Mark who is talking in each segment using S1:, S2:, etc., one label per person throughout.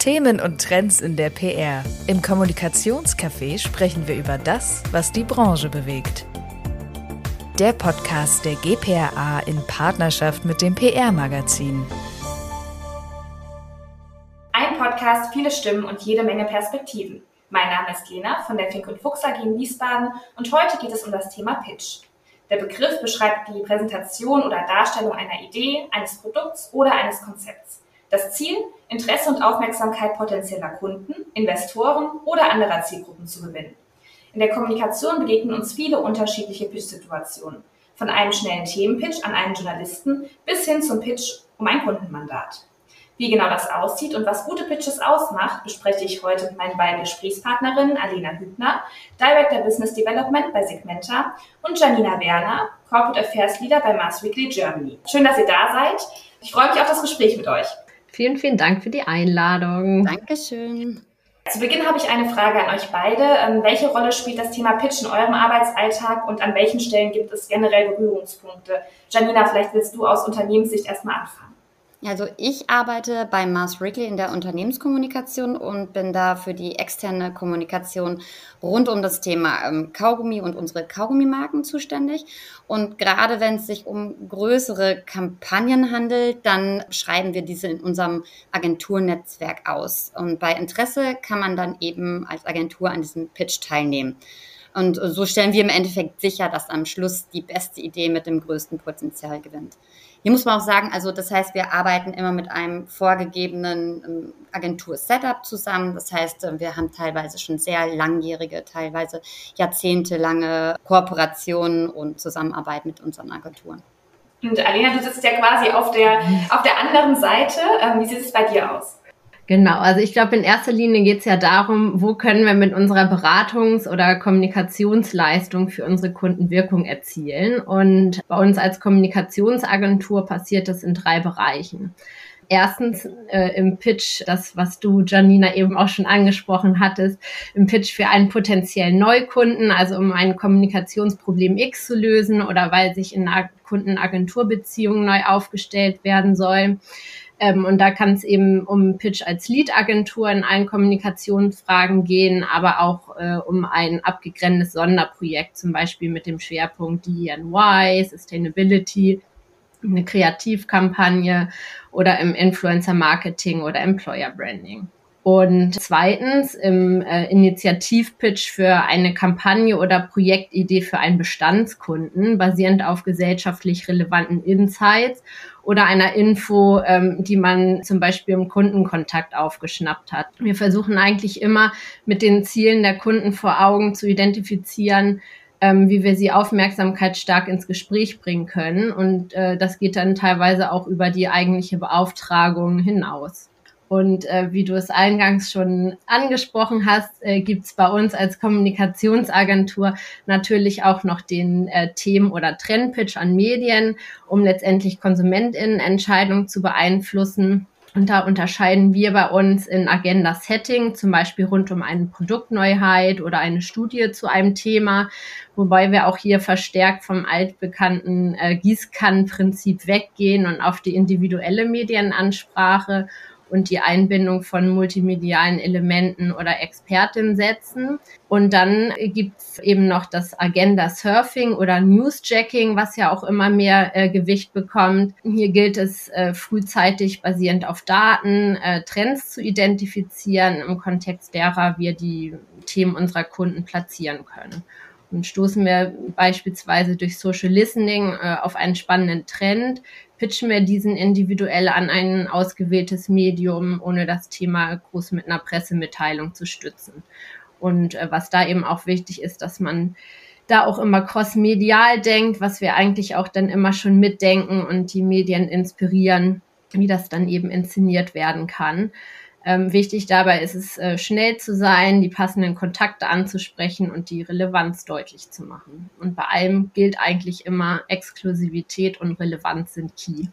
S1: Themen und Trends in der PR. Im Kommunikationscafé sprechen wir über das, was die Branche bewegt. Der Podcast der GPRA in Partnerschaft mit dem PR-Magazin.
S2: Ein Podcast, viele Stimmen und jede Menge Perspektiven. Mein Name ist Lena von der Fink und Fuchs AG in Wiesbaden und heute geht es um das Thema Pitch. Der Begriff beschreibt die Präsentation oder Darstellung einer Idee, eines Produkts oder eines Konzepts. Das Ziel, Interesse und Aufmerksamkeit potenzieller Kunden, Investoren oder anderer Zielgruppen zu gewinnen. In der Kommunikation begegnen uns viele unterschiedliche Pitch-Situationen. Von einem schnellen Themenpitch an einen Journalisten bis hin zum Pitch um ein Kundenmandat. Wie genau das aussieht und was gute Pitches ausmacht, bespreche ich heute mit meinen beiden Gesprächspartnerinnen Alena Hübner, Director Business Development bei Segmenta und Janina Werner, Corporate Affairs Leader bei Mars Weekly Germany. Schön, dass ihr da seid. Ich freue mich auf das Gespräch mit euch.
S3: Vielen, vielen Dank für die Einladung.
S4: Dankeschön.
S2: Zu Beginn habe ich eine Frage an euch beide. Ähm, welche Rolle spielt das Thema Pitch in eurem Arbeitsalltag und an welchen Stellen gibt es generell Berührungspunkte? Janina, vielleicht willst du aus Unternehmenssicht erstmal anfangen.
S4: Also ich arbeite bei Mars Wrigley in der Unternehmenskommunikation und bin da für die externe Kommunikation rund um das Thema ähm, Kaugummi und unsere Kaugummimarken zuständig. Und gerade wenn es sich um größere Kampagnen handelt, dann schreiben wir diese in unserem Agenturnetzwerk aus. Und bei Interesse kann man dann eben als Agentur an diesem Pitch teilnehmen. Und so stellen wir im Endeffekt sicher, dass am Schluss die beste Idee mit dem größten Potenzial gewinnt. Hier muss man auch sagen, also das heißt, wir arbeiten immer mit einem vorgegebenen ähm, Agentur-Setup zusammen. Das heißt, äh, wir haben teilweise schon sehr langjährige, teilweise jahrzehntelange Kooperationen und Zusammenarbeit mit unseren Agenturen.
S2: Und Alena, du sitzt ja quasi auf der, auf der anderen Seite. Ähm, wie sieht es bei dir aus?
S3: Genau, also ich glaube, in erster Linie geht es ja darum, wo können wir mit unserer Beratungs- oder Kommunikationsleistung für unsere Kunden Wirkung erzielen. Und bei uns als Kommunikationsagentur passiert das in drei Bereichen. Erstens äh, im Pitch, das, was du, Janina, eben auch schon angesprochen hattest, im Pitch für einen potenziellen Neukunden, also um ein Kommunikationsproblem X zu lösen oder weil sich in einer Kunden-Agentur-Beziehung neu aufgestellt werden soll. Ähm, und da kann es eben um Pitch als Lead-Agentur in allen Kommunikationsfragen gehen, aber auch äh, um ein abgegrenztes Sonderprojekt, zum Beispiel mit dem Schwerpunkt DNY, Sustainability, eine Kreativkampagne oder im Influencer-Marketing oder Employer-Branding. Und zweitens im äh, Initiativpitch für eine Kampagne oder Projektidee für einen Bestandskunden, basierend auf gesellschaftlich relevanten Insights oder einer Info, ähm, die man zum Beispiel im Kundenkontakt aufgeschnappt hat. Wir versuchen eigentlich immer mit den Zielen der Kunden vor Augen zu identifizieren, ähm, wie wir sie aufmerksamkeitsstark ins Gespräch bringen können. Und äh, das geht dann teilweise auch über die eigentliche Beauftragung hinaus. Und äh, wie du es eingangs schon angesprochen hast, äh, gibt es bei uns als Kommunikationsagentur natürlich auch noch den äh, Themen- oder Trendpitch an Medien, um letztendlich KonsumentInnen-Entscheidungen zu beeinflussen. Und da unterscheiden wir bei uns in Agenda-Setting, zum Beispiel rund um eine Produktneuheit oder eine Studie zu einem Thema, wobei wir auch hier verstärkt vom altbekannten äh, Gießkannenprinzip weggehen und auf die individuelle Medienansprache und die Einbindung von multimedialen Elementen oder Expertinnen setzen. Und dann gibt's eben noch das Agenda Surfing oder Newsjacking, was ja auch immer mehr äh, Gewicht bekommt. Hier gilt es äh, frühzeitig basierend auf Daten äh, Trends zu identifizieren, im Kontext derer wir die Themen unserer Kunden platzieren können. Stoßen wir beispielsweise durch Social Listening äh, auf einen spannenden Trend, pitchen wir diesen individuell an ein ausgewähltes Medium, ohne das Thema groß mit einer Pressemitteilung zu stützen. Und äh, was da eben auch wichtig ist, dass man da auch immer crossmedial denkt, was wir eigentlich auch dann immer schon mitdenken und die Medien inspirieren, wie das dann eben inszeniert werden kann. Ähm, wichtig dabei ist es, äh, schnell zu sein, die passenden Kontakte anzusprechen und die Relevanz deutlich zu machen. Und bei allem gilt eigentlich immer, Exklusivität und Relevanz sind key.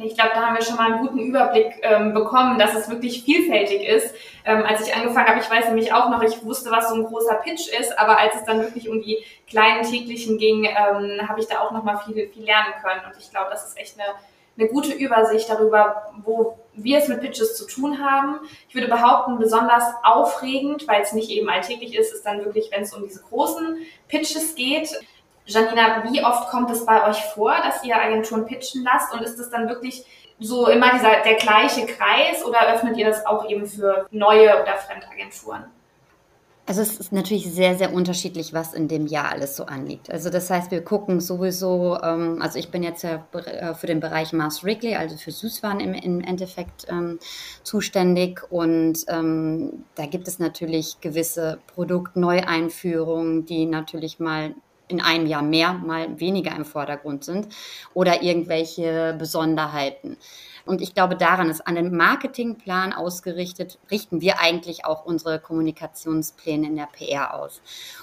S2: Ich glaube, da haben wir schon mal einen guten Überblick ähm, bekommen, dass es wirklich vielfältig ist. Ähm, als ich angefangen habe, ich weiß nämlich auch noch, ich wusste, was so ein großer Pitch ist, aber als es dann wirklich um die kleinen täglichen ging, ähm, habe ich da auch noch mal viel, viel lernen können. Und ich glaube, das ist echt eine eine gute Übersicht darüber, wo wir es mit Pitches zu tun haben. Ich würde behaupten, besonders aufregend, weil es nicht eben alltäglich ist, ist dann wirklich, wenn es um diese großen Pitches geht. Janina, wie oft kommt es bei euch vor, dass ihr Agenturen pitchen lasst und ist es dann wirklich so immer dieser, der gleiche Kreis oder öffnet ihr das auch eben für neue oder Fremdagenturen?
S4: Also es ist natürlich sehr, sehr unterschiedlich, was in dem Jahr alles so anliegt. Also das heißt, wir gucken sowieso, ähm, also ich bin jetzt ja äh, für den Bereich Mars Wrigley, also für Süßwaren im, im Endeffekt ähm, zuständig und ähm, da gibt es natürlich gewisse Produktneueinführungen, die natürlich mal in einem Jahr mehr, mal weniger im Vordergrund sind oder irgendwelche Besonderheiten. Und ich glaube, daran ist an den Marketingplan ausgerichtet, richten wir eigentlich auch unsere Kommunikationspläne in der PR aus.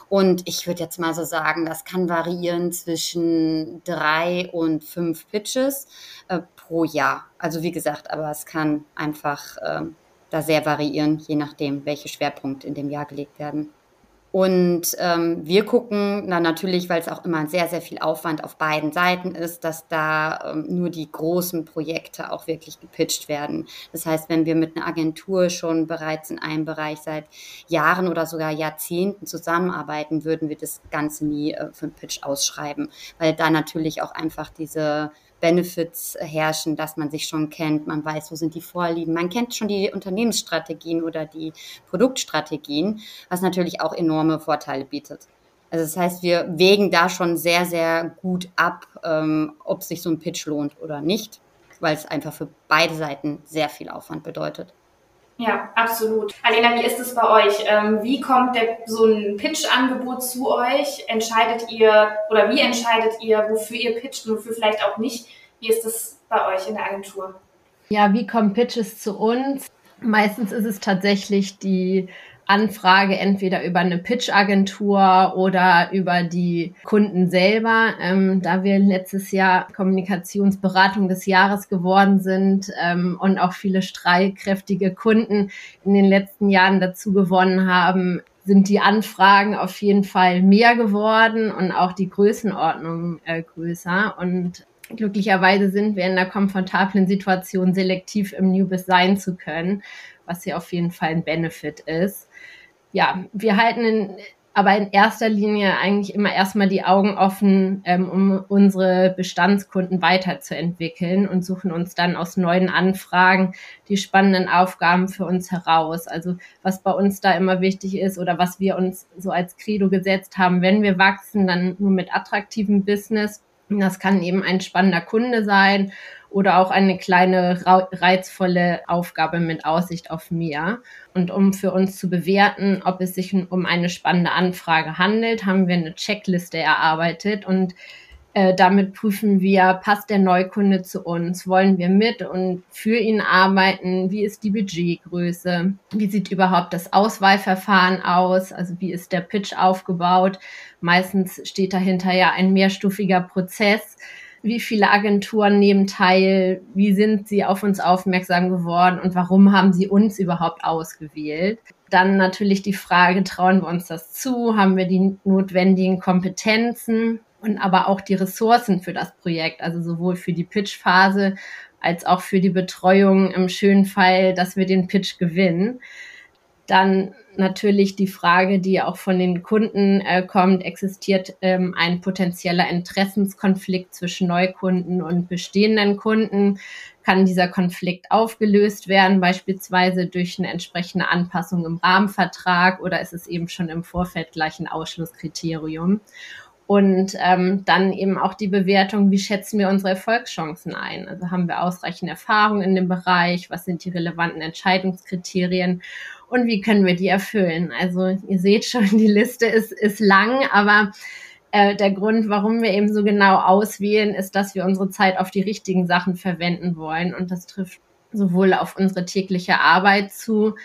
S4: Und ich würde jetzt mal so sagen, das kann variieren zwischen drei und fünf Pitches äh, pro Jahr. Also wie gesagt, aber es kann einfach äh, da sehr variieren, je nachdem, welche Schwerpunkte in dem Jahr gelegt werden. Und ähm, wir gucken na natürlich, weil es auch immer sehr, sehr viel Aufwand auf beiden Seiten ist, dass da ähm, nur die großen Projekte auch wirklich gepitcht werden. Das heißt, wenn wir mit einer Agentur schon bereits in einem Bereich seit Jahren oder sogar Jahrzehnten zusammenarbeiten, würden wir das Ganze nie äh, für einen Pitch ausschreiben, weil da natürlich auch einfach diese Benefits herrschen, dass man sich schon kennt, man weiß, wo sind die Vorlieben, man kennt schon die Unternehmensstrategien oder die Produktstrategien, was natürlich auch enorme Vorteile bietet. Also das heißt, wir wägen da schon sehr, sehr gut ab, ähm, ob sich so ein Pitch lohnt oder nicht, weil es einfach für beide Seiten sehr viel Aufwand bedeutet.
S2: Ja, absolut. Alena, wie ist es bei euch? Ähm, wie kommt der, so ein Pitch-Angebot zu euch? Entscheidet ihr oder wie entscheidet ihr, wofür ihr pitcht und wofür vielleicht auch nicht? Wie ist es bei euch in der Agentur?
S3: Ja, wie kommen Pitches zu uns? Meistens ist es tatsächlich die Anfrage entweder über eine Pitch-Agentur oder über die Kunden selber. Ähm, da wir letztes Jahr Kommunikationsberatung des Jahres geworden sind ähm, und auch viele streitkräftige Kunden in den letzten Jahren dazu gewonnen haben, sind die Anfragen auf jeden Fall mehr geworden und auch die Größenordnung äh, größer. Und glücklicherweise sind wir in der komfortablen Situation, selektiv im Newbiz sein zu können, was hier auf jeden Fall ein Benefit ist ja, wir halten in, aber in erster Linie eigentlich immer erstmal die Augen offen, ähm, um unsere Bestandskunden weiterzuentwickeln und suchen uns dann aus neuen Anfragen die spannenden Aufgaben für uns heraus. Also was bei uns da immer wichtig ist oder was wir uns so als Credo gesetzt haben, wenn wir wachsen, dann nur mit attraktivem Business. Das kann eben ein spannender Kunde sein oder auch eine kleine reizvolle Aufgabe mit Aussicht auf mehr. Und um für uns zu bewerten, ob es sich um eine spannende Anfrage handelt, haben wir eine Checkliste erarbeitet und äh, damit prüfen wir, passt der Neukunde zu uns? Wollen wir mit und für ihn arbeiten? Wie ist die Budgetgröße? Wie sieht überhaupt das Auswahlverfahren aus? Also wie ist der Pitch aufgebaut? Meistens steht dahinter ja ein mehrstufiger Prozess wie viele Agenturen nehmen teil, wie sind sie auf uns aufmerksam geworden und warum haben sie uns überhaupt ausgewählt. Dann natürlich die Frage, trauen wir uns das zu, haben wir die notwendigen Kompetenzen und aber auch die Ressourcen für das Projekt, also sowohl für die Pitchphase als auch für die Betreuung im schönen Fall, dass wir den Pitch gewinnen. Dann natürlich die Frage, die auch von den Kunden äh, kommt, existiert ähm, ein potenzieller Interessenskonflikt zwischen Neukunden und bestehenden Kunden? Kann dieser Konflikt aufgelöst werden, beispielsweise durch eine entsprechende Anpassung im Rahmenvertrag oder ist es eben schon im Vorfeld gleich ein Ausschlusskriterium? Und ähm, dann eben auch die Bewertung, wie schätzen wir unsere Erfolgschancen ein? Also haben wir ausreichend Erfahrung in dem Bereich? Was sind die relevanten Entscheidungskriterien? Und wie können wir die erfüllen. Also ihr seht schon, die Liste ist, ist lang, aber äh, der Grund, warum wir eben so genau auswählen, ist, dass wir unsere Zeit auf die richtigen Sachen verwenden wollen und das trifft sowohl auf unsere tägliche Arbeit zu,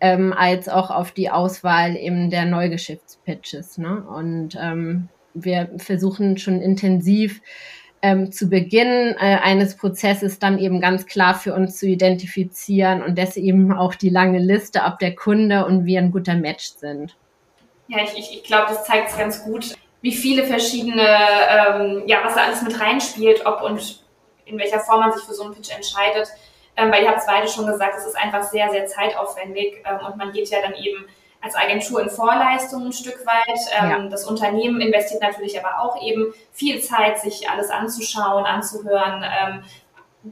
S3: ähm, als auch auf die Auswahl eben der Neugeschäftspitches. Ne? Und ähm, wir versuchen schon intensiv ähm, zu Beginn äh, eines Prozesses dann eben ganz klar für uns zu identifizieren und deswegen auch die lange Liste, ob der Kunde und wir ein guter Match sind.
S2: Ja, ich, ich, ich glaube, das zeigt es ganz gut, wie viele verschiedene, ähm, ja, was da alles mit reinspielt, ob und in welcher Form man sich für so einen Pitch entscheidet. Ähm, weil ihr habt es beide schon gesagt, es ist einfach sehr, sehr zeitaufwendig ähm, und man geht ja dann eben als Agentur in Vorleistungen ein Stück weit. Ähm, ja. Das Unternehmen investiert natürlich aber auch eben viel Zeit, sich alles anzuschauen, anzuhören, ähm,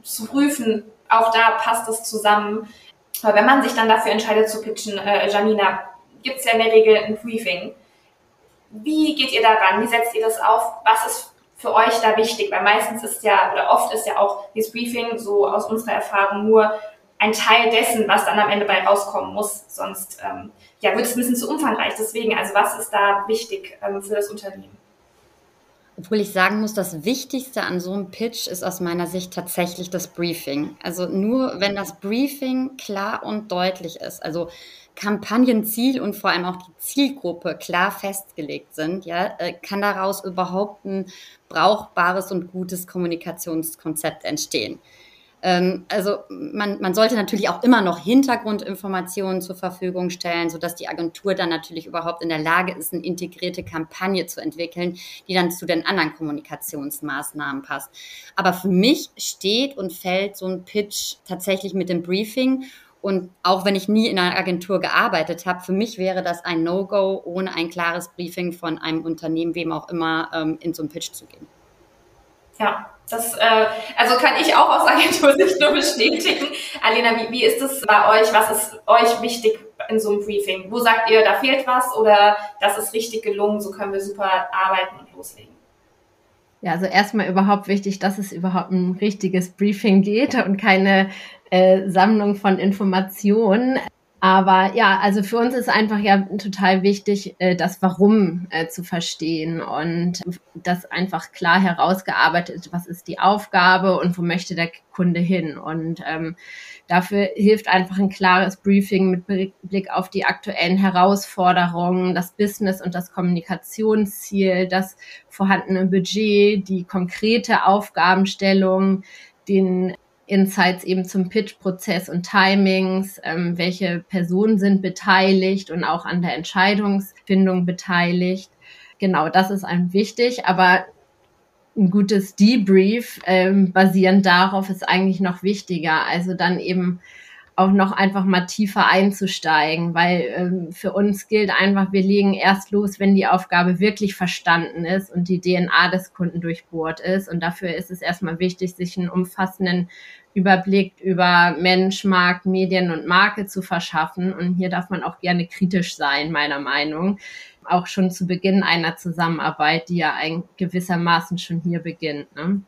S2: zu prüfen. Auch da passt es zusammen. Aber wenn man sich dann dafür entscheidet zu pitchen, äh, Janina, gibt es ja in der Regel ein Briefing. Wie geht ihr daran? Wie setzt ihr das auf? Was ist für euch da wichtig? Weil meistens ist ja, oder oft ist ja auch dieses Briefing so aus unserer Erfahrung nur ein Teil dessen, was dann am Ende bei rauskommen muss. Sonst ähm, ja, wird es ein bisschen zu umfangreich. Deswegen, also was ist da wichtig ähm, für das Unternehmen?
S4: Obwohl ich sagen muss, das Wichtigste an so einem Pitch ist aus meiner Sicht tatsächlich das Briefing. Also nur wenn das Briefing klar und deutlich ist, also Kampagnenziel und vor allem auch die Zielgruppe klar festgelegt sind, ja, äh, kann daraus überhaupt ein brauchbares und gutes Kommunikationskonzept entstehen. Ähm, also man, man sollte natürlich auch immer noch Hintergrundinformationen zur Verfügung stellen, sodass die Agentur dann natürlich überhaupt in der Lage ist, eine integrierte Kampagne zu entwickeln, die dann zu den anderen Kommunikationsmaßnahmen passt. Aber für mich steht und fällt so ein Pitch tatsächlich mit dem Briefing. Und auch wenn ich nie in einer Agentur gearbeitet habe, für mich wäre das ein No-Go, ohne ein klares Briefing von einem Unternehmen, wem auch immer, ähm, in so einen Pitch zu gehen.
S2: Ja, das äh, also kann ich auch aus Agentursicht nur bestätigen. Alena, wie, wie ist es bei euch? Was ist euch wichtig in so einem Briefing? Wo sagt ihr, da fehlt was oder das ist richtig gelungen, so können wir super arbeiten und loslegen?
S3: Ja, also erstmal überhaupt wichtig, dass es überhaupt ein richtiges Briefing geht und keine äh, Sammlung von Informationen. Aber ja, also für uns ist einfach ja total wichtig, äh, das Warum äh, zu verstehen und das einfach klar herausgearbeitet, was ist die Aufgabe und wo möchte der Kunde hin. Und ähm, dafür hilft einfach ein klares Briefing mit Blick auf die aktuellen Herausforderungen, das Business und das Kommunikationsziel, das vorhandene Budget, die konkrete Aufgabenstellung, den Insights eben zum Pitch-Prozess und Timings, ähm, welche Personen sind beteiligt und auch an der Entscheidungsfindung beteiligt. Genau, das ist einem wichtig, aber ein gutes Debrief ähm, basierend darauf ist eigentlich noch wichtiger. Also dann eben auch noch einfach mal tiefer einzusteigen, weil ähm, für uns gilt einfach, wir legen erst los, wenn die Aufgabe wirklich verstanden ist und die DNA des Kunden durchbohrt ist. Und dafür ist es erstmal wichtig, sich einen umfassenden Überblick über Mensch, Markt, Medien und Marke zu verschaffen. Und hier darf man auch gerne kritisch sein, meiner Meinung. Auch schon zu Beginn einer Zusammenarbeit, die ja ein gewissermaßen schon hier beginnt. Ne?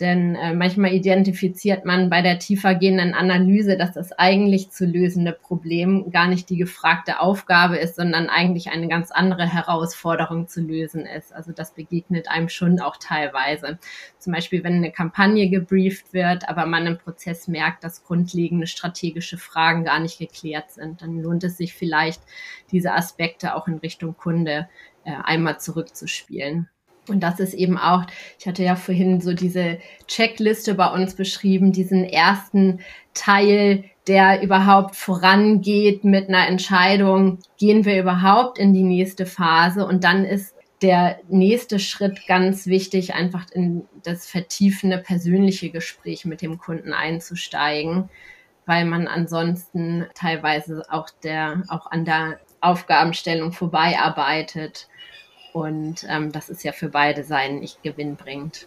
S3: Denn äh, manchmal identifiziert man bei der tiefergehenden Analyse, dass das eigentlich zu lösende Problem gar nicht die gefragte Aufgabe ist, sondern eigentlich eine ganz andere Herausforderung zu lösen ist. Also das begegnet einem schon auch teilweise. Zum Beispiel, wenn eine Kampagne gebrieft wird, aber man im Prozess merkt, dass grundlegende strategische Fragen gar nicht geklärt sind, dann lohnt es sich vielleicht, diese Aspekte auch in Richtung Kunde äh, einmal zurückzuspielen. Und das ist eben auch, ich hatte ja vorhin so diese Checkliste bei uns beschrieben, diesen ersten Teil, der überhaupt vorangeht mit einer Entscheidung, gehen wir überhaupt in die nächste Phase? Und dann ist der nächste Schritt ganz wichtig, einfach in das vertiefende persönliche Gespräch mit dem Kunden einzusteigen, weil man ansonsten teilweise auch der, auch an der Aufgabenstellung vorbeiarbeitet und ähm, das ist ja für beide Seiten nicht gewinnbringend.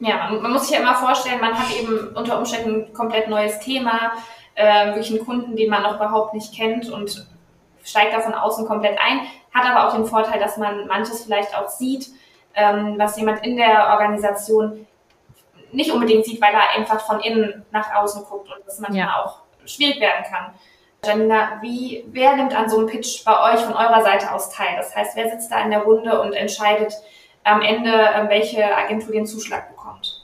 S2: Ja, man, man, muss sich ja immer vorstellen, man hat eben unter Umständen ein komplett neues Thema, äh, wirklich einen Kunden, den man noch überhaupt nicht kennt und steigt da von außen komplett ein, hat aber auch den Vorteil, dass man manches vielleicht auch sieht, ähm, was jemand in der Organisation nicht unbedingt sieht, weil er einfach von innen nach außen guckt und das manchmal ja. auch schwierig werden kann. Janina, wie, wer nimmt an so einem Pitch bei euch von eurer Seite aus teil? Das heißt, wer sitzt da in der Runde und entscheidet am Ende, ähm, welche Agentur den Zuschlag bekommt?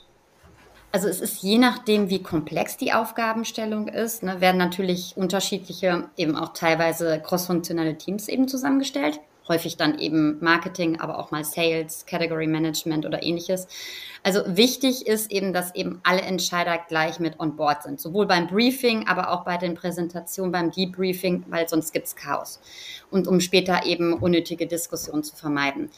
S4: Also es ist je nachdem, wie komplex die Aufgabenstellung ist, ne, werden natürlich unterschiedliche, eben auch teilweise crossfunktionale Teams eben zusammengestellt häufig dann eben Marketing, aber auch mal Sales, Category Management oder ähnliches. Also wichtig ist eben, dass eben alle Entscheider gleich mit on board sind, sowohl beim Briefing, aber auch bei den Präsentationen, beim Debriefing, weil sonst gibt's Chaos. Und um später eben unnötige Diskussionen zu vermeiden.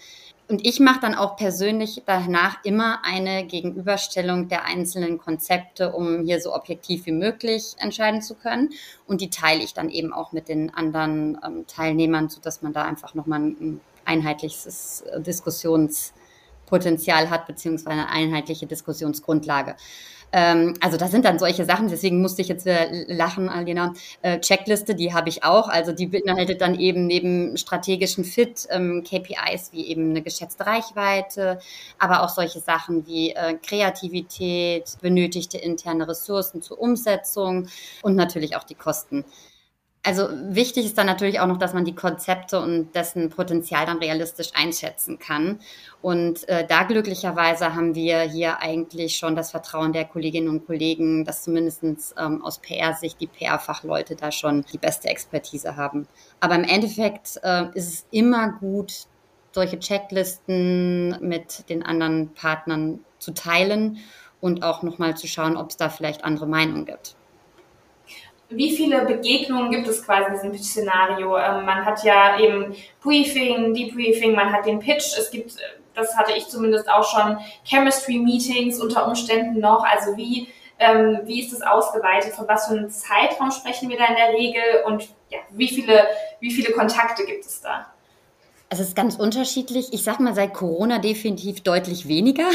S4: Und ich mache dann auch persönlich danach immer eine Gegenüberstellung der einzelnen Konzepte, um hier so objektiv wie möglich entscheiden zu können. Und die teile ich dann eben auch mit den anderen ähm, Teilnehmern, sodass man da einfach nochmal ein einheitliches Diskussionspotenzial hat, beziehungsweise eine einheitliche Diskussionsgrundlage. Ähm, also das sind dann solche Sachen, deswegen musste ich jetzt wieder lachen, Alina. Äh, Checkliste, die habe ich auch. Also die beinhaltet dann eben neben strategischen Fit ähm, KPIs wie eben eine geschätzte Reichweite, aber auch solche Sachen wie äh, Kreativität, benötigte interne Ressourcen zur Umsetzung und natürlich auch die Kosten. Also wichtig ist dann natürlich auch noch, dass man die Konzepte und dessen Potenzial dann realistisch einschätzen kann. Und äh, da glücklicherweise haben wir hier eigentlich schon das Vertrauen der Kolleginnen und Kollegen, dass zumindest ähm, aus PR-Sicht die PR-Fachleute da schon die beste Expertise haben. Aber im Endeffekt äh, ist es immer gut, solche Checklisten mit den anderen Partnern zu teilen und auch nochmal zu schauen, ob es da vielleicht andere Meinungen gibt
S2: wie viele Begegnungen gibt es quasi in diesem Pitch-Szenario? Ähm, man hat ja eben Briefing, Debriefing, man hat den Pitch, es gibt, das hatte ich zumindest auch schon, Chemistry-Meetings unter Umständen noch. Also wie, ähm, wie ist das ausgeweitet? Von was für einem Zeitraum sprechen wir da in der Regel? Und ja, wie viele, wie viele Kontakte gibt es da?
S4: Es ist ganz unterschiedlich. Ich sag mal, seit Corona definitiv deutlich weniger.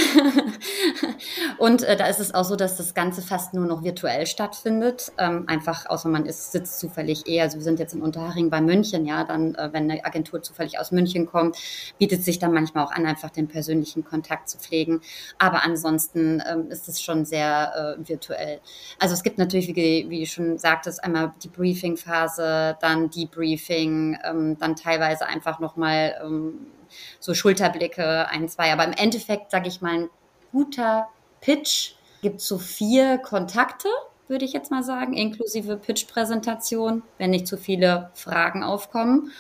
S4: und äh, da ist es auch so, dass das Ganze fast nur noch virtuell stattfindet. Ähm, einfach, außer man ist, sitzt zufällig eher. Also wir sind jetzt in Unterhaching bei München, ja, dann, äh, wenn eine Agentur zufällig aus München kommt, bietet sich dann manchmal auch an, einfach den persönlichen Kontakt zu pflegen. Aber ansonsten ähm, ist es schon sehr äh, virtuell. Also es gibt natürlich, wie, wie schon sagtest, einmal die Briefing-Phase, dann Debriefing, ähm, dann teilweise einfach nochmal ähm, so Schulterblicke, ein, zwei. Aber im Endeffekt, sage ich mal, ein guter Pitch gibt so vier Kontakte, würde ich jetzt mal sagen, inklusive Pitch-Präsentation, wenn nicht zu viele Fragen aufkommen.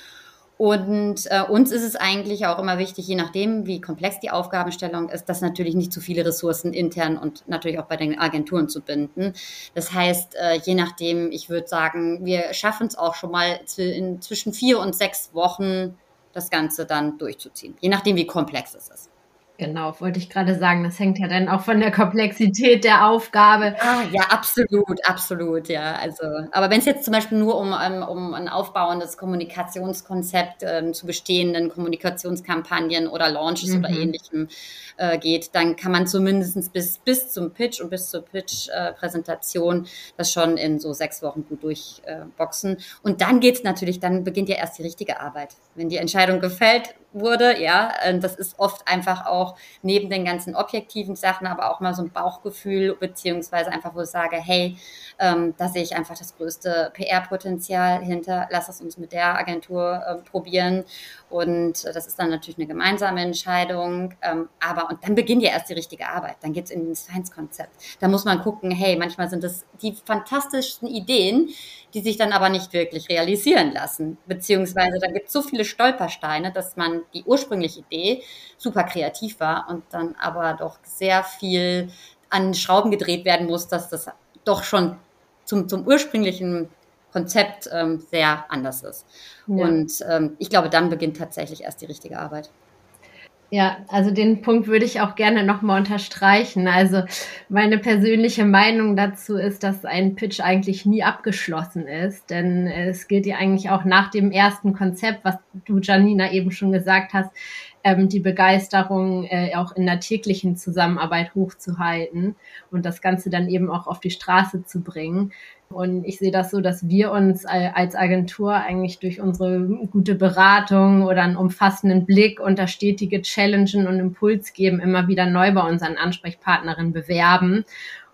S4: Und äh, uns ist es eigentlich auch immer wichtig, je nachdem, wie komplex die Aufgabenstellung ist, dass natürlich nicht zu viele Ressourcen intern und natürlich auch bei den Agenturen zu binden. Das heißt, äh, je nachdem, ich würde sagen, wir schaffen es auch schon mal in zwischen vier und sechs Wochen das Ganze dann durchzuziehen, je nachdem, wie komplex es ist.
S3: Genau, wollte ich gerade sagen, das hängt ja dann auch von der Komplexität der Aufgabe.
S4: Ah, ja, absolut, absolut, ja. Also, aber wenn es jetzt zum Beispiel nur um, um, um ein aufbauendes Kommunikationskonzept ähm, zu bestehenden Kommunikationskampagnen oder Launches mhm. oder ähnlichem äh, geht, dann kann man zumindest bis, bis zum Pitch und bis zur Pitch-Präsentation äh, das schon in so sechs Wochen gut durchboxen. Äh, und dann geht's natürlich, dann beginnt ja erst die richtige Arbeit. Wenn die Entscheidung gefällt wurde, ja, äh, das ist oft einfach auch neben den ganzen objektiven Sachen, aber auch mal so ein Bauchgefühl, beziehungsweise einfach, wo ich sage, hey, ähm, da sehe ich einfach das größte PR-Potenzial hinter, lass es uns mit der Agentur äh, probieren. Und das ist dann natürlich eine gemeinsame Entscheidung. Ähm, aber und dann beginnt ja erst die richtige Arbeit. Dann geht's in das Science-Konzept. Da muss man gucken, hey, manchmal sind das die fantastischsten Ideen, die sich dann aber nicht wirklich realisieren lassen. Beziehungsweise da gibt es so viele Stolpersteine, dass man die ursprüngliche Idee super kreativ war und dann aber doch sehr viel an Schrauben gedreht werden muss, dass das doch schon zum, zum ursprünglichen Konzept ähm, sehr anders ist. Ja. Und ähm, ich glaube, dann beginnt tatsächlich erst die richtige Arbeit.
S3: Ja, also den Punkt würde ich auch gerne nochmal unterstreichen. Also meine persönliche Meinung dazu ist, dass ein Pitch eigentlich nie abgeschlossen ist, denn es gilt ja eigentlich auch nach dem ersten Konzept, was du, Janina, eben schon gesagt hast, ähm, die Begeisterung äh, auch in der täglichen Zusammenarbeit hochzuhalten und das Ganze dann eben auch auf die Straße zu bringen. Und ich sehe das so, dass wir uns als Agentur eigentlich durch unsere gute Beratung oder einen umfassenden Blick das stetige Challengen und Impuls geben immer wieder neu bei unseren Ansprechpartnerinnen bewerben.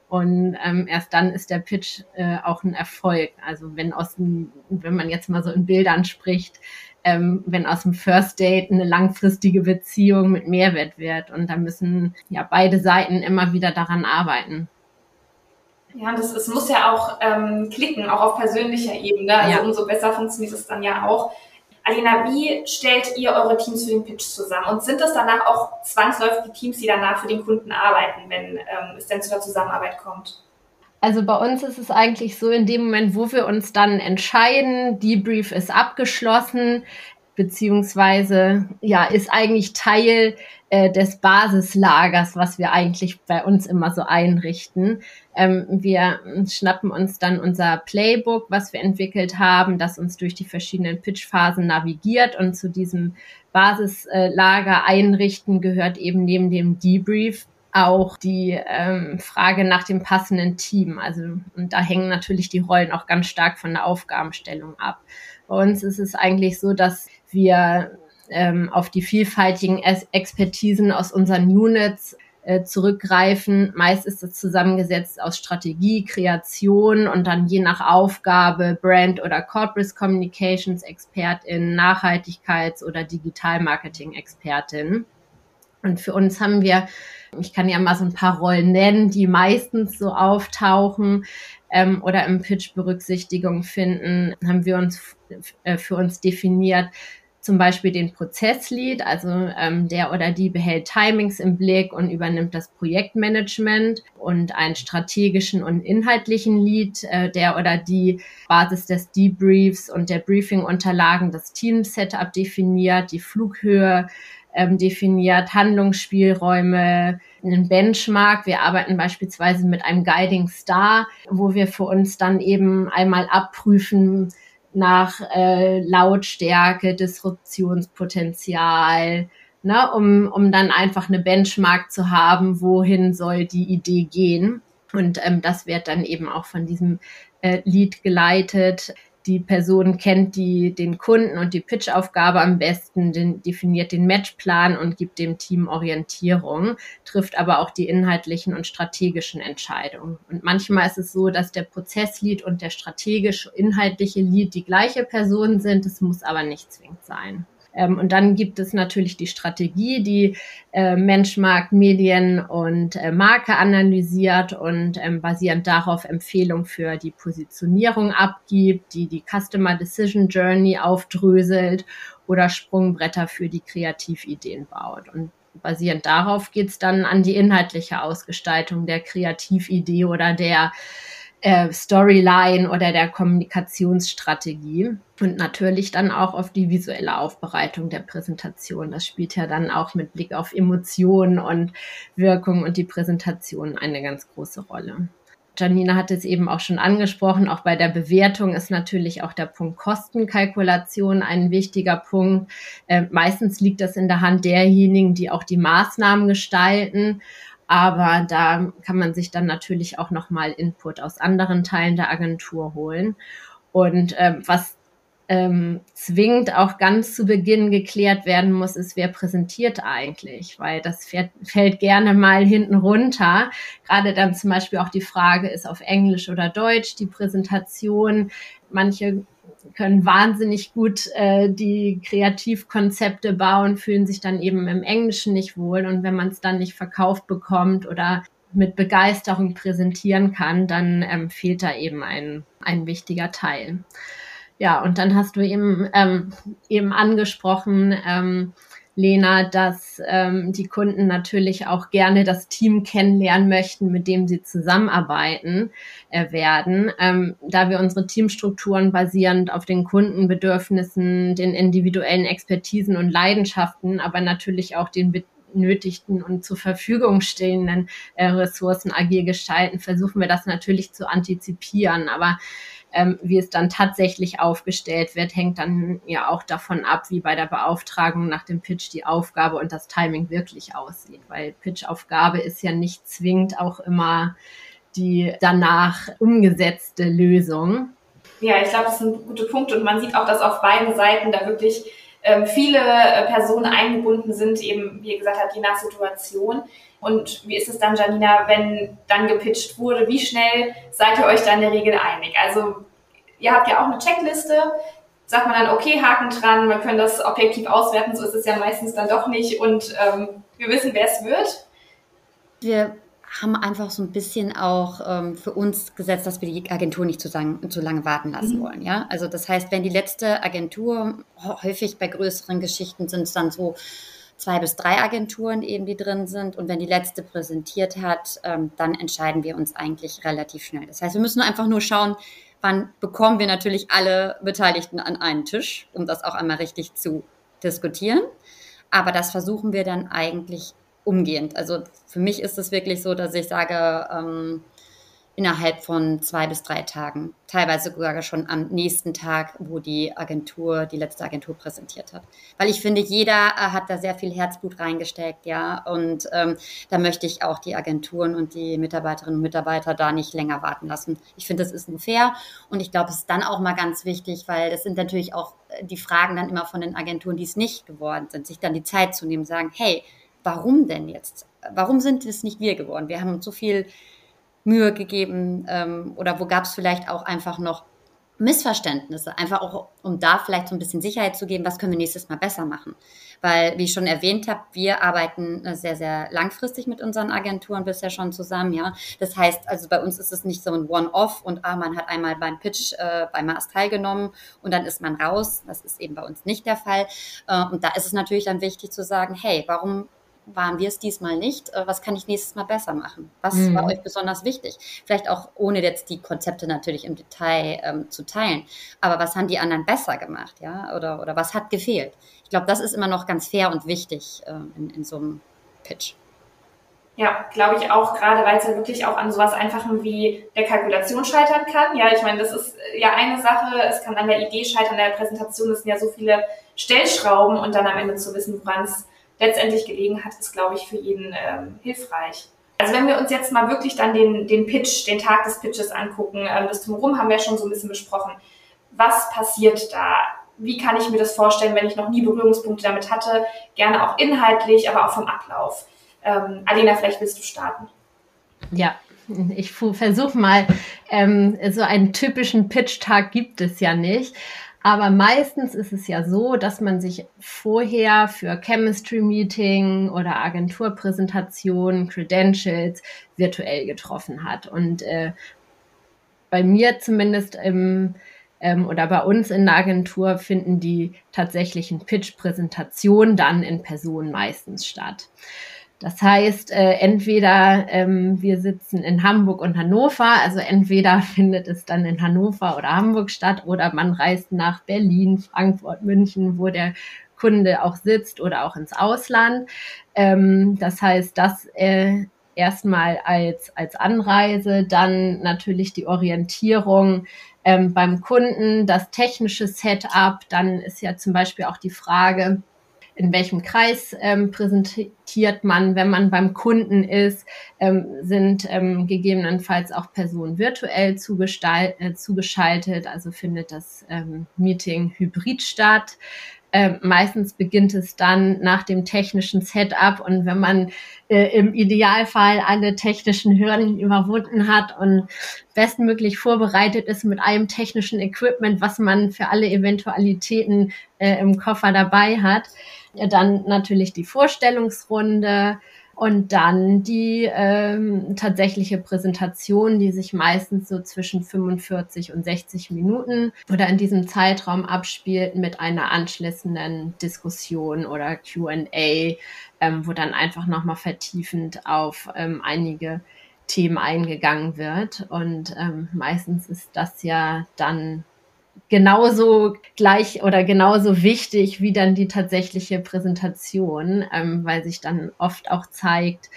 S3: Und ähm, erst dann ist der Pitch äh, auch ein Erfolg. Also wenn aus dem, wenn man jetzt mal so in Bildern spricht, ähm, wenn aus dem First Date eine langfristige Beziehung mit Mehrwert wird. Und da müssen ja beide Seiten immer wieder daran arbeiten.
S2: Ja, das, es muss ja auch ähm, klicken, auch auf persönlicher Ebene. Also ja. umso besser funktioniert es dann ja auch. Alina, wie stellt ihr eure Teams für den Pitch zusammen? Und sind das danach auch zwangsläufig die Teams, die danach für den Kunden arbeiten, wenn ähm, es denn zu der Zusammenarbeit kommt?
S3: Also bei uns ist es eigentlich so, in dem Moment, wo wir uns dann entscheiden, Debrief ist abgeschlossen, beziehungsweise ja, ist eigentlich Teil äh, des Basislagers, was wir eigentlich bei uns immer so einrichten. Ähm, wir schnappen uns dann unser Playbook, was wir entwickelt haben, das uns durch die verschiedenen Pitchphasen navigiert und zu diesem Basislager einrichten gehört eben neben dem Debrief auch die ähm, Frage nach dem passenden Team. Also und da hängen natürlich die Rollen auch ganz stark von der Aufgabenstellung ab. Bei uns ist es eigentlich so, dass wir ähm, auf die vielfältigen Expertisen aus unseren Units äh, zurückgreifen. Meist ist es zusammengesetzt aus Strategie, Kreation und dann je nach Aufgabe Brand- oder Corporate Communications Expertin, Nachhaltigkeits- oder Digital Marketing Expertin. Und für uns haben wir, ich kann ja mal so ein paar Rollen nennen, die meistens so auftauchen ähm, oder im Pitch Berücksichtigung finden, haben wir uns äh, für uns definiert, zum Beispiel den Prozesslead, also ähm, der oder die behält Timings im Blick und übernimmt das Projektmanagement und einen strategischen und inhaltlichen Lead, äh, der oder die Basis des Debriefs und der Briefing-Unterlagen das Team-Setup definiert, die Flughöhe ähm, definiert, Handlungsspielräume, einen Benchmark. Wir arbeiten beispielsweise mit einem Guiding Star, wo wir für uns dann eben einmal abprüfen nach äh, Lautstärke, Disruptionspotenzial, ne, um, um dann einfach eine Benchmark zu haben, wohin soll die Idee gehen. Und ähm, das wird dann eben auch von diesem äh, Lead geleitet die Person kennt die, den Kunden und die Pitchaufgabe am besten, den, definiert den Matchplan und gibt dem Team Orientierung, trifft aber auch die inhaltlichen und strategischen Entscheidungen. Und manchmal ist es so, dass der Prozesslead und der strategische, inhaltliche Lead die gleiche Person sind. Es muss aber nicht zwingend sein. Ähm, und dann gibt es natürlich die Strategie, die äh, Menschmarkt, Medien und äh, Marke analysiert und ähm, basierend darauf Empfehlungen für die Positionierung abgibt, die die Customer Decision Journey aufdröselt oder Sprungbretter für die Kreativideen baut. Und basierend darauf geht es dann an die inhaltliche Ausgestaltung der Kreatividee oder der äh, Storyline oder der Kommunikationsstrategie und natürlich dann auch auf die visuelle Aufbereitung der Präsentation. Das spielt ja dann auch mit Blick auf Emotionen und Wirkung und die Präsentation eine ganz große Rolle. Janina hat es eben auch schon angesprochen, auch bei der Bewertung ist natürlich auch der Punkt Kostenkalkulation ein wichtiger Punkt. Äh, meistens liegt das in der Hand derjenigen, die auch die Maßnahmen gestalten. Aber da kann man sich dann natürlich auch nochmal Input aus anderen Teilen der Agentur holen. Und ähm, was ähm, zwingend auch ganz zu Beginn geklärt werden muss, ist, wer präsentiert eigentlich, weil das fährt, fällt gerne mal hinten runter. Gerade dann zum Beispiel auch die Frage, ist auf Englisch oder Deutsch die Präsentation. Manche können wahnsinnig gut äh, die Kreativkonzepte bauen, fühlen sich dann eben im Englischen nicht wohl. Und wenn man es dann nicht verkauft bekommt oder mit Begeisterung präsentieren kann, dann ähm, fehlt da eben ein, ein wichtiger Teil. Ja, und dann hast du eben, ähm, eben angesprochen, ähm, Lena, dass ähm, die Kunden natürlich auch gerne das Team kennenlernen möchten, mit dem sie zusammenarbeiten äh, werden. Ähm, da wir unsere Teamstrukturen basierend auf den Kundenbedürfnissen, den individuellen Expertisen und Leidenschaften, aber natürlich auch den benötigten und zur Verfügung stehenden äh, Ressourcen agil gestalten, versuchen wir das natürlich zu antizipieren. Aber ähm, wie es dann tatsächlich aufgestellt wird, hängt dann ja auch davon ab, wie bei der Beauftragung nach dem Pitch die Aufgabe und das Timing wirklich aussieht. Weil Pitchaufgabe ist ja nicht zwingend auch immer die danach umgesetzte Lösung.
S2: Ja, ich glaube, das sind gute Punkte und man sieht auch, dass auf beiden Seiten da wirklich viele äh, Personen eingebunden sind, eben wie ihr gesagt habt, je nach Situation. Und wie ist es dann, Janina, wenn dann gepitcht wurde? Wie schnell seid ihr euch da in der Regel einig? Also ihr habt ja auch eine Checkliste. Sagt man dann, okay, Haken dran, wir können das objektiv auswerten, so ist es ja meistens dann doch nicht und ähm, wir wissen, wer es wird.
S4: Wir haben einfach so ein bisschen auch ähm, für uns gesetzt, dass wir die Agentur nicht zu, lang, zu lange warten lassen mhm. wollen. Ja? Also das heißt, wenn die letzte Agentur, häufig bei größeren Geschichten sind es dann so zwei bis drei Agenturen eben, die drin sind. Und wenn die letzte präsentiert hat, ähm, dann entscheiden wir uns eigentlich relativ schnell. Das heißt, wir müssen einfach nur schauen, wann bekommen wir natürlich alle Beteiligten an einen Tisch, um das auch einmal richtig zu diskutieren. Aber das versuchen wir dann eigentlich umgehend. Also für mich ist es wirklich so, dass ich sage, ähm, innerhalb von zwei bis drei Tagen, teilweise sogar schon am nächsten Tag, wo die Agentur, die letzte Agentur präsentiert hat. Weil ich finde, jeder hat da sehr viel Herzblut reingesteckt, ja, und ähm, da möchte ich auch die Agenturen und die Mitarbeiterinnen und Mitarbeiter da nicht länger warten lassen. Ich finde, das ist nur fair und ich glaube, es ist dann auch mal ganz wichtig, weil das sind natürlich auch äh, die Fragen dann immer von den Agenturen, die es nicht geworden sind, sich dann die Zeit zu nehmen, sagen, hey, warum denn jetzt? Warum sind es nicht wir geworden? Wir haben uns so viel Mühe gegeben ähm, oder wo gab es vielleicht auch einfach noch Missverständnisse, einfach auch, um da vielleicht so ein bisschen Sicherheit zu geben, was können wir nächstes Mal besser machen. Weil, wie ich schon erwähnt habe, wir arbeiten äh, sehr, sehr langfristig mit unseren Agenturen bisher schon zusammen, ja. Das heißt, also bei uns ist es nicht so ein One-Off und ah, man hat einmal beim Pitch äh, bei Mars teilgenommen und dann ist man raus. Das ist eben bei uns nicht der Fall. Äh, und da ist es natürlich dann wichtig zu sagen, hey, warum waren wir es diesmal nicht. Äh, was kann ich nächstes Mal besser machen? Was mhm. war euch besonders wichtig? Vielleicht auch ohne jetzt die Konzepte natürlich im Detail ähm, zu teilen. Aber was haben die anderen besser gemacht? Ja? Oder, oder was hat gefehlt? Ich glaube, das ist immer noch ganz fair und wichtig äh, in, in so einem Pitch.
S2: Ja, glaube ich auch, gerade weil es ja wirklich auch an sowas Einfachem wie der Kalkulation scheitern kann. Ja, ich meine, das ist ja eine Sache, es kann an der Idee scheitern, an der Präsentation, es sind ja so viele Stellschrauben und dann am Ende zu wissen, woran es letztendlich gelegen hat, ist, glaube ich, für jeden ähm, hilfreich. Also wenn wir uns jetzt mal wirklich dann den, den Pitch, den Tag des Pitches angucken, ähm, das Drumherum haben wir ja schon so ein bisschen besprochen. Was passiert da? Wie kann ich mir das vorstellen, wenn ich noch nie Berührungspunkte damit hatte? Gerne auch inhaltlich, aber auch vom Ablauf. Ähm, Alena, vielleicht willst du starten.
S3: Ja, ich versuche mal, ähm, so einen typischen Pitch-Tag gibt es ja nicht. Aber meistens ist es ja so, dass man sich vorher für Chemistry Meeting oder Agenturpräsentation, Credentials virtuell getroffen hat. Und äh, bei mir zumindest im ähm, oder bei uns in der Agentur finden die tatsächlichen Pitch-Präsentationen dann in Person meistens statt. Das heißt, äh, entweder ähm, wir sitzen in Hamburg und Hannover, also entweder findet es dann in Hannover oder Hamburg statt oder man reist nach Berlin, Frankfurt, München, wo der Kunde auch sitzt oder auch ins Ausland. Ähm, das heißt, das äh, erstmal als, als Anreise, dann natürlich die Orientierung ähm, beim Kunden, das technische Setup, dann ist ja zum Beispiel auch die Frage, in welchem Kreis ähm, präsentiert man, wenn man beim Kunden ist, ähm, sind ähm, gegebenenfalls auch Personen virtuell äh, zugeschaltet, also findet das ähm, Meeting hybrid statt. Ähm, meistens beginnt es dann nach dem technischen Setup und wenn man äh, im Idealfall alle technischen Hürden überwunden hat und bestmöglich vorbereitet ist mit allem technischen Equipment, was man für alle Eventualitäten äh, im Koffer dabei hat, dann natürlich die Vorstellungsrunde und dann die ähm, tatsächliche Präsentation, die sich meistens so zwischen 45 und 60 Minuten oder in diesem Zeitraum abspielt mit einer anschließenden Diskussion oder QA, ähm, wo dann einfach nochmal vertiefend auf ähm, einige Themen eingegangen wird. Und ähm, meistens ist das ja dann genauso gleich oder genauso wichtig wie dann die tatsächliche Präsentation, ähm, weil sich dann oft auch zeigt,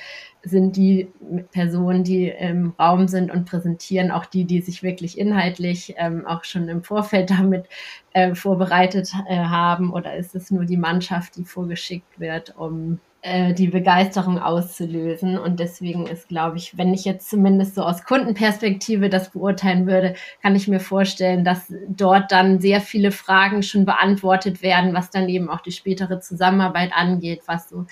S3: sind die Personen, die im Raum sind und präsentieren, auch die, die sich wirklich inhaltlich ähm, auch schon im Vorfeld damit äh, vorbereitet äh, haben, oder ist es nur die Mannschaft, die vorgeschickt wird, um äh, die Begeisterung auszulösen. Und deswegen ist, glaube ich, wenn ich jetzt zumindest so aus Kundenperspektive das beurteilen würde, kann ich mir vorstellen, dass dort dann sehr viele Fragen schon beantwortet werden, was dann eben auch die spätere Zusammenarbeit angeht, was so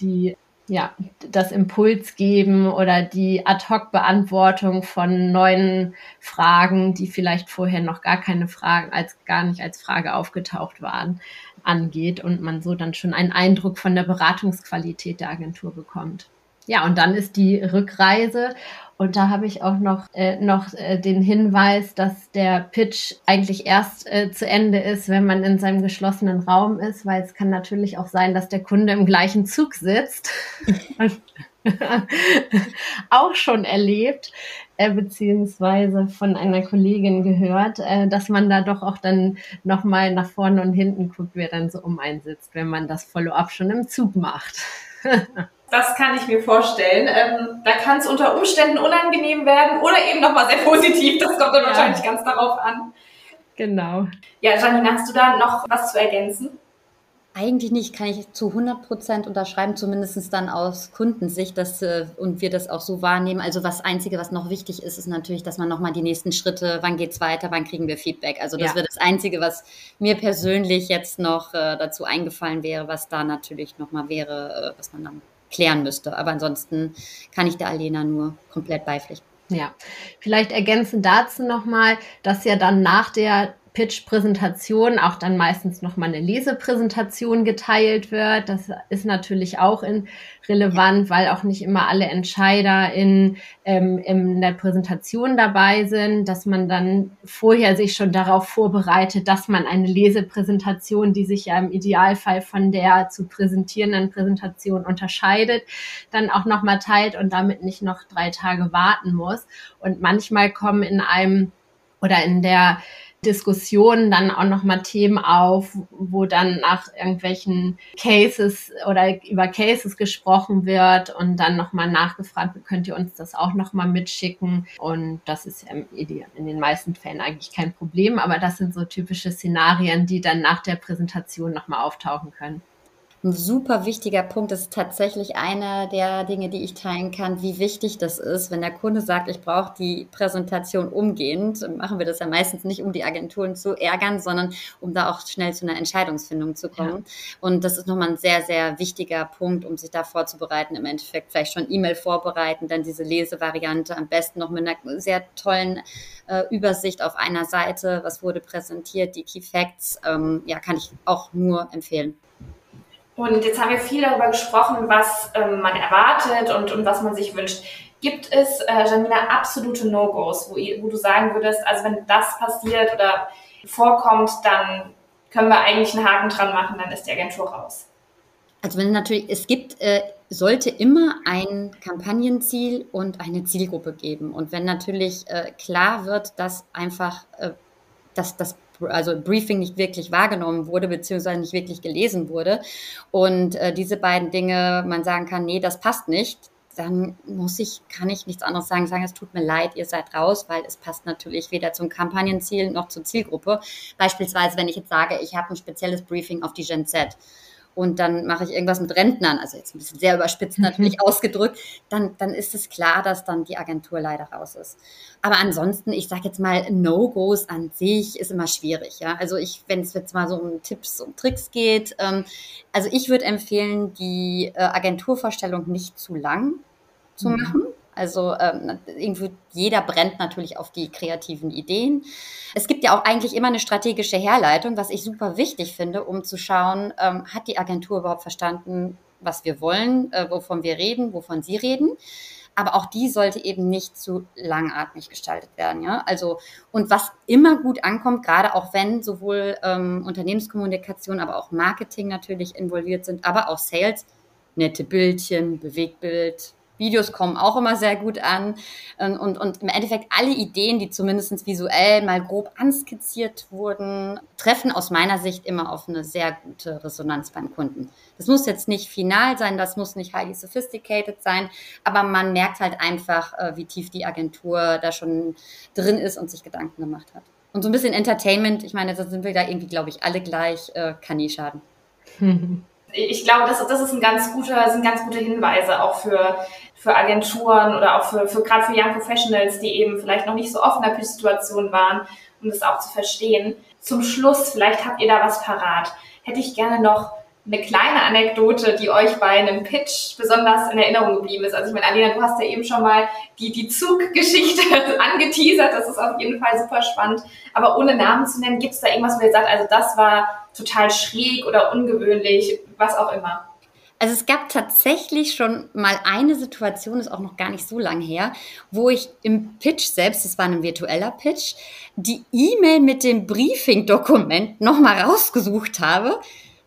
S3: die ja, das Impuls geben oder die Ad-Hoc-Beantwortung von neuen Fragen, die vielleicht vorher noch gar keine Fragen, als gar nicht als Frage aufgetaucht waren angeht und man so dann schon einen Eindruck von der Beratungsqualität der Agentur bekommt. Ja, und dann ist die Rückreise. Und da habe ich auch noch, äh, noch äh, den Hinweis, dass der Pitch eigentlich erst äh, zu Ende ist, wenn man in seinem geschlossenen Raum ist, weil es kann natürlich auch sein, dass der Kunde im gleichen Zug sitzt. auch schon erlebt. Äh, beziehungsweise von einer Kollegin gehört, äh, dass man da doch auch dann nochmal nach vorne und hinten guckt, wer dann so um einen sitzt, wenn man das Follow-up schon im Zug macht.
S2: Das kann ich mir vorstellen. Ähm, da kann es unter Umständen unangenehm werden oder eben nochmal sehr positiv. Das kommt dann ja. wahrscheinlich ganz darauf an.
S3: Genau.
S2: Ja, Janine, hast du da noch was zu ergänzen?
S4: Eigentlich nicht, kann ich zu 100 Prozent unterschreiben, zumindest dann aus Kundensicht, dass, äh, und wir das auch so wahrnehmen. Also was Einzige, was noch wichtig ist, ist natürlich, dass man nochmal die nächsten Schritte, wann geht's weiter, wann kriegen wir Feedback. Also das ja. wäre das Einzige, was mir persönlich jetzt noch äh, dazu eingefallen wäre, was da natürlich nochmal wäre, äh, was man dann klären müsste. Aber ansonsten kann ich der Alena nur komplett beipflichten.
S3: Ja, vielleicht ergänzen dazu nochmal, dass ja dann nach der Pitch-Präsentation auch dann meistens nochmal eine Lesepräsentation geteilt wird. Das ist natürlich auch in, relevant, weil auch nicht immer alle Entscheider in, ähm, in der Präsentation dabei sind, dass man dann vorher sich schon darauf vorbereitet, dass man eine Lesepräsentation, die sich ja im Idealfall von der zu präsentierenden Präsentation unterscheidet, dann auch nochmal teilt und damit nicht noch drei Tage warten muss. Und manchmal kommen in einem oder in der Diskussionen dann auch nochmal Themen auf, wo dann nach irgendwelchen Cases oder über Cases gesprochen wird und dann nochmal nachgefragt, könnt ihr uns das auch nochmal mitschicken? Und das ist in den meisten Fällen eigentlich kein Problem, aber das sind so typische Szenarien, die dann nach der Präsentation nochmal auftauchen können
S4: ein super wichtiger Punkt. Das ist tatsächlich einer der Dinge, die ich teilen kann, wie wichtig das ist, wenn der Kunde sagt, ich brauche die Präsentation umgehend. Machen wir das ja meistens nicht, um die Agenturen zu ärgern, sondern um da auch schnell zu einer Entscheidungsfindung zu kommen. Ja. Und das ist nochmal ein sehr, sehr wichtiger Punkt, um sich da vorzubereiten. Im Endeffekt vielleicht schon E-Mail vorbereiten, dann diese Lesevariante am besten noch mit einer sehr tollen äh, Übersicht auf einer Seite, was wurde präsentiert, die Key Facts. Ähm, ja, kann ich auch nur empfehlen.
S2: Und jetzt haben wir viel darüber gesprochen, was ähm, man erwartet und, und was man sich wünscht. Gibt es, äh, Janina, absolute No-Gos, wo, wo du sagen würdest, also wenn das passiert oder vorkommt, dann können wir eigentlich einen Haken dran machen, dann ist die Agentur raus?
S4: Also wenn natürlich, es gibt, äh, sollte immer ein Kampagnenziel und eine Zielgruppe geben. Und wenn natürlich äh, klar wird, dass einfach äh, dass das also Briefing nicht wirklich wahrgenommen wurde, beziehungsweise nicht wirklich gelesen wurde. Und äh, diese beiden Dinge, man sagen kann, nee, das passt nicht, dann muss ich, kann ich nichts anderes sagen, sagen, es tut mir leid, ihr seid raus, weil es passt natürlich weder zum Kampagnenziel noch zur Zielgruppe. Beispielsweise, wenn ich jetzt sage, ich habe ein spezielles Briefing auf die Gen Z und dann mache ich irgendwas mit Rentnern, also jetzt ein bisschen sehr überspitzt natürlich ausgedrückt, dann, dann ist es klar, dass dann die Agentur leider raus ist. Aber ansonsten, ich sage jetzt mal, No-Gos an sich ist immer schwierig. Ja? Also ich, wenn es jetzt mal so um Tipps und Tricks geht, ähm, also ich würde empfehlen, die äh, Agenturvorstellung nicht zu lang zu mhm. machen. Also ähm, irgendwie jeder brennt natürlich auf die kreativen Ideen. Es gibt ja auch eigentlich immer eine strategische Herleitung, was ich super wichtig finde, um zu schauen, ähm, hat die Agentur überhaupt verstanden, was wir wollen, äh, wovon wir reden, wovon sie reden. Aber auch die sollte eben nicht zu langatmig gestaltet werden. Ja? Also, und was immer gut ankommt, gerade auch wenn sowohl ähm, Unternehmenskommunikation, aber auch Marketing natürlich involviert sind, aber auch Sales, nette Bildchen, Bewegtbild, Videos kommen auch immer sehr gut an. Ähm, und, und im Endeffekt alle Ideen, die zumindest visuell mal grob anskizziert wurden, treffen aus meiner Sicht immer auf eine sehr gute Resonanz beim Kunden. Das muss jetzt nicht final sein, das muss nicht highly sophisticated sein, aber man merkt halt einfach, äh, wie tief die Agentur da schon drin ist und sich Gedanken gemacht hat. Und so ein bisschen Entertainment, ich meine, da sind wir da irgendwie, glaube ich, alle gleich, äh, kann nie schaden.
S2: ich glaube, das, das ist ein ganz guter, sind ganz gute Hinweise auch für, für Agenturen oder auch für, für gerade für Young Professionals, die eben vielleicht noch nicht so oft in der Pitch-Situation waren, um das auch zu verstehen. Zum Schluss, vielleicht habt ihr da was parat. Hätte ich gerne noch eine kleine Anekdote, die euch bei einem Pitch besonders in Erinnerung geblieben ist. Also ich meine, Alina, du hast ja eben schon mal die, die Zuggeschichte angeteasert. Das ist auf jeden Fall super spannend. Aber ohne Namen zu nennen, gibt es da irgendwas, wo ihr sagt, also das war total schräg oder ungewöhnlich, was auch immer?
S4: Also es gab tatsächlich schon mal eine Situation, ist auch noch gar nicht so lang her, wo ich im Pitch selbst, das war ein virtueller Pitch, die E-Mail mit dem Briefing-Dokument nochmal rausgesucht habe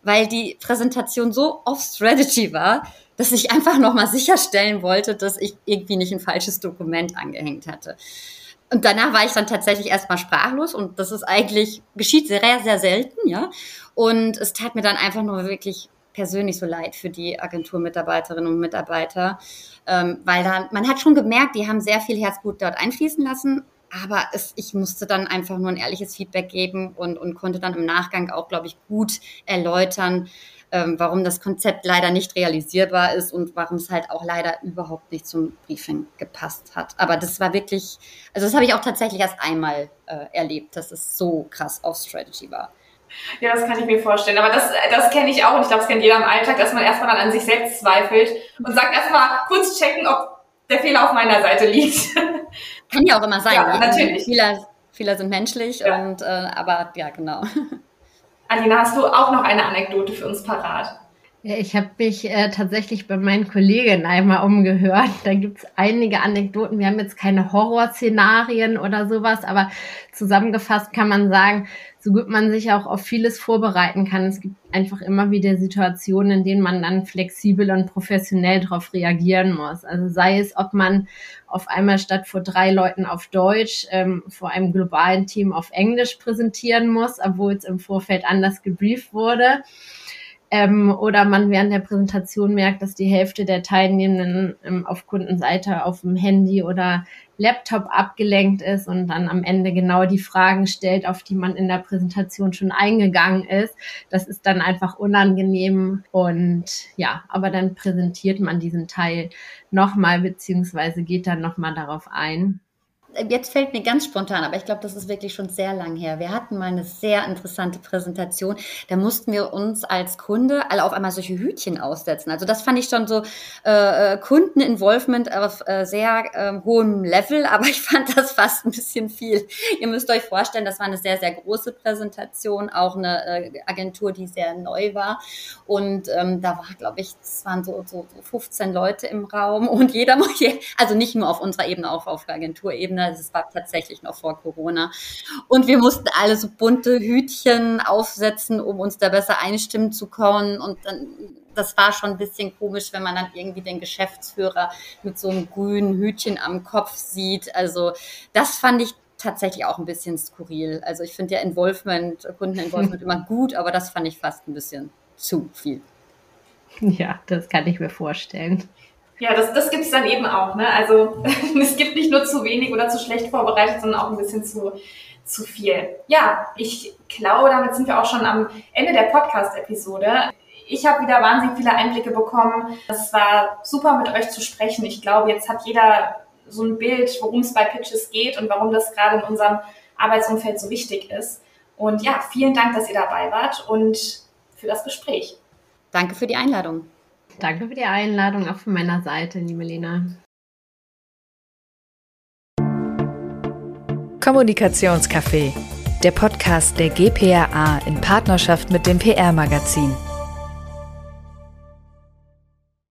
S4: weil die Präsentation so off Strategy war, dass ich einfach nochmal sicherstellen wollte, dass ich irgendwie nicht ein falsches Dokument angehängt hatte. Und danach war ich dann tatsächlich erstmal sprachlos und das ist eigentlich, geschieht sehr, sehr selten, ja. Und es tat mir dann einfach nur wirklich persönlich so leid für die Agenturmitarbeiterinnen und Mitarbeiter, ähm, weil da, man hat schon gemerkt, die haben sehr viel Herzblut dort einfließen lassen, aber es, ich musste dann einfach nur ein ehrliches Feedback geben und, und konnte dann im Nachgang auch, glaube ich, gut erläutern, ähm, warum das Konzept leider nicht realisierbar ist und warum es halt auch leider überhaupt nicht zum Briefing gepasst hat. Aber das war wirklich, also das habe ich auch tatsächlich erst einmal äh, erlebt, dass es so krass auf Strategy war.
S2: Ja, das kann ich mir vorstellen. Aber das, das kenne ich auch und ich glaube, das kennt jeder im Alltag, dass man erstmal dann an sich selbst zweifelt und sagt erstmal kurz checken, ob der Fehler auf meiner Seite liegt.
S4: Kann ja auch immer sein.
S2: Ja, natürlich.
S4: Fehler, Fehler sind menschlich ja. und äh, aber ja, genau.
S2: Alina, hast du auch noch eine Anekdote für uns parat?
S3: Ich habe mich äh, tatsächlich bei meinen Kolleginnen einmal umgehört. Da gibt es einige Anekdoten. Wir haben jetzt keine Horrorszenarien oder sowas, aber zusammengefasst kann man sagen, so gut man sich auch auf vieles vorbereiten kann. Es gibt einfach immer wieder Situationen, in denen man dann flexibel und professionell darauf reagieren muss. Also sei es, ob man auf einmal statt vor drei Leuten auf Deutsch ähm, vor einem globalen Team auf Englisch präsentieren muss, obwohl es im Vorfeld anders gebrieft wurde. Ähm, oder man während der Präsentation merkt, dass die Hälfte der Teilnehmenden ähm, auf Kundenseite auf dem Handy oder Laptop abgelenkt ist und dann am Ende genau die Fragen stellt, auf die man in der Präsentation schon eingegangen ist. Das ist dann einfach unangenehm und ja, aber dann präsentiert man diesen Teil nochmal beziehungsweise geht dann nochmal darauf ein
S4: jetzt fällt mir ganz spontan, aber ich glaube, das ist wirklich schon sehr lang her. Wir hatten mal eine sehr interessante Präsentation. Da mussten wir uns als Kunde alle auf einmal solche Hütchen aussetzen. Also das fand ich schon so äh, äh Kundeninvolvement auf äh, sehr äh, hohem Level, aber ich fand das fast ein bisschen viel. Ihr müsst euch vorstellen, das war eine sehr, sehr große Präsentation, auch eine äh, Agentur, die sehr neu war. Und ähm, da war, glaube ich, es waren so, so, so 15 Leute im Raum und jeder, also nicht nur auf unserer Ebene, auch auf Agenturebene, es war tatsächlich noch vor Corona. Und wir mussten alle so bunte Hütchen aufsetzen, um uns da besser einstimmen zu können. Und dann, das war schon ein bisschen komisch, wenn man dann irgendwie den Geschäftsführer mit so einem grünen Hütchen am Kopf sieht. Also das fand ich tatsächlich auch ein bisschen skurril. Also ich finde ja Involvement, Kundeninvolvement immer gut, aber das fand ich fast ein bisschen zu viel.
S3: Ja, das kann ich mir vorstellen.
S2: Ja, das, das gibt es dann eben auch. Ne? Also es gibt nicht nur zu wenig oder zu schlecht vorbereitet, sondern auch ein bisschen zu, zu viel. Ja, ich glaube, damit sind wir auch schon am Ende der Podcast-Episode. Ich habe wieder wahnsinnig viele Einblicke bekommen. Es war super, mit euch zu sprechen. Ich glaube, jetzt hat jeder so ein Bild, worum es bei Pitches geht und warum das gerade in unserem Arbeitsumfeld so wichtig ist. Und ja, vielen Dank, dass ihr dabei wart und für das Gespräch.
S4: Danke für die Einladung.
S3: Danke für die Einladung, auch von meiner Seite, liebe Lena.
S1: Kommunikationscafé, der Podcast der GPRA in Partnerschaft mit dem PR-Magazin.